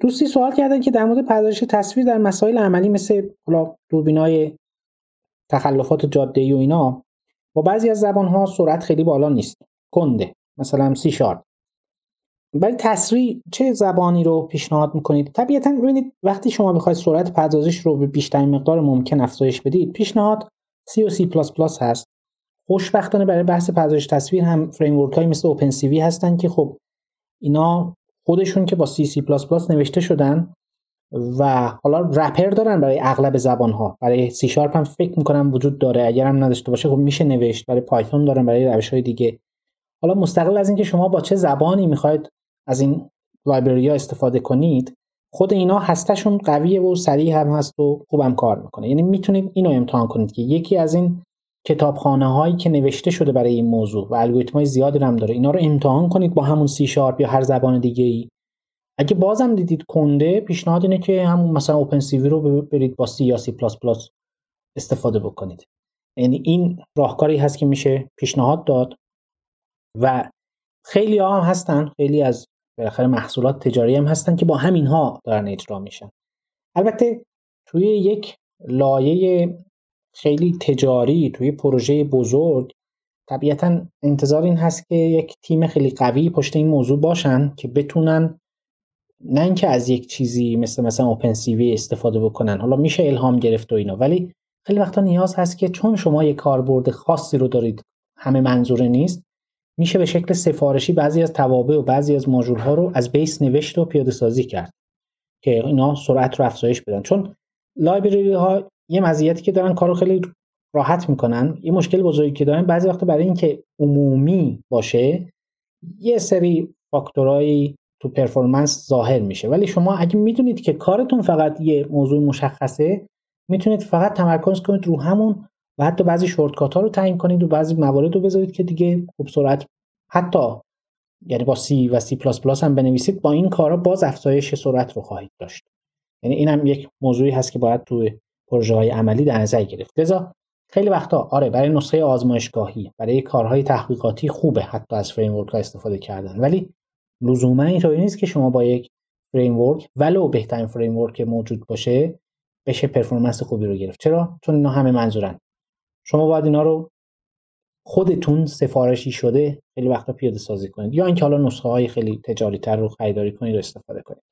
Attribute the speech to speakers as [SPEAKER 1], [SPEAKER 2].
[SPEAKER 1] دوستی سوال کردن که در مورد پردازش تصویر در مسائل عملی مثل دوربینای تخلفات جاده ای و اینا با بعضی از زبان ها سرعت خیلی بالا نیست. کنده مثلا سی شارپ برای تسریع چه زبانی رو پیشنهاد می‌کنید؟ طبیعتا ببینید وقتی شما می‌خواید سرعت پردازش رو به بیشترین مقدار ممکن افزایش بدید پیشنهاد سی و پلاس هست. خوشبختانه برای بحث پردازش تصویر هم framework های مثل OpenCV هستن که خب اینا خودشون که با سی سی پلاس پلاس نوشته شدن و حالا wrapper دارن برای اغلب زبان ها برای سی شارپ هم فکر می‌کنم وجود داره. اگر هم نداشته باشه خب میشه نوشت. برای Python دارن برای روش های دیگه. حالا مستقل از اینکه شما با چه زبانی می‌خواید از این library ها استفاده کنید خود اینا هستشون قویه و سریع هم هست و خوبم کار می‌کنه. یعنی می‌تونید اینو امتحان کنید که یکی از این کتابخانه هایی که نوشته شده برای این موضوع و الگوریتم های زیادی هم داره. اینا رو امتحان کنید با همون سی شارپ یا هر زبان دیگه ای اگه بازم دیدید کنده پیشنهاد اینه که همون مثلا OpenCV رو برید با سی یا سی پلاس پلاس استفاده بکنید. یعنی این راهکاری هست که میشه پیشنهاد داد و خیلی ها هم هستن خیلی از بالاخره محصولات تجاری هم هستن که با همین ها دارن اجرا میشن. البته توی یک لایه خیلی تجاری توی پروژه بزرگ. طبیعتا انتظار این هست که یک تیم خیلی قوی پشت این موضوع باشن که بتونن نه اینکه از یک چیزی مثل مثلا اوپن سی استفاده بکنن. حالا میشه الهام گرفت و اینا ولی خیلی وقتا نیاز هست که چون شما یک کاربرد خاصی رو دارید همه منظوره نیست میشه به شکل سفارشی بعضی از توابع و بعضی از ماژول ها رو از بیس نوشت و پیاده سازی کرد که اینا سرعت رو افزایش بدن. چون لایبرری ها یه مزیتی که دارن کارو خیلی راحت می‌کنن. یه مشکل بزرگی که دارن بعضی وقتا برای اینکه عمومی باشه یه سری فاکتورایی تو performance ظاهر میشه. ولی شما اگه می‌دونید که کارتون فقط یه موضوع مشخصه می‌تونید فقط تمرکز کنید رو همون و حتی بعضی shortcut ها رو تعیین کنید و بعضی موارد رو بذارید که دیگه خوب سرعت حتی یعنی با سی و سی پلاس پلاس هم بنویسید با این کارا باز افزایش سرعت رو خواهید داشت. یعنی این یک موضوعی هست که باید تو پروژه های عملی در نظر گرفت. لذا خیلی وقتا آره برای نسخه آزمایشگاهی برای کارهای تحقیقاتی خوبه حتی از framework ها استفاده کردن. ولی لزوما اینطوری نیست که شما با یک فریم ورک ولو بهترین فریم موجود باشه بشه پرفورمنس خوبی رو گرفت. چرا؟ چون اینا همه منظورن. شما باید اینا رو خودتون سفارشی شده خیلی وقتا پیاده سازی کنید. یا اینکه حالا نسخه های خیلی تجاری تر رو خریداری کنید و استفاده کنید.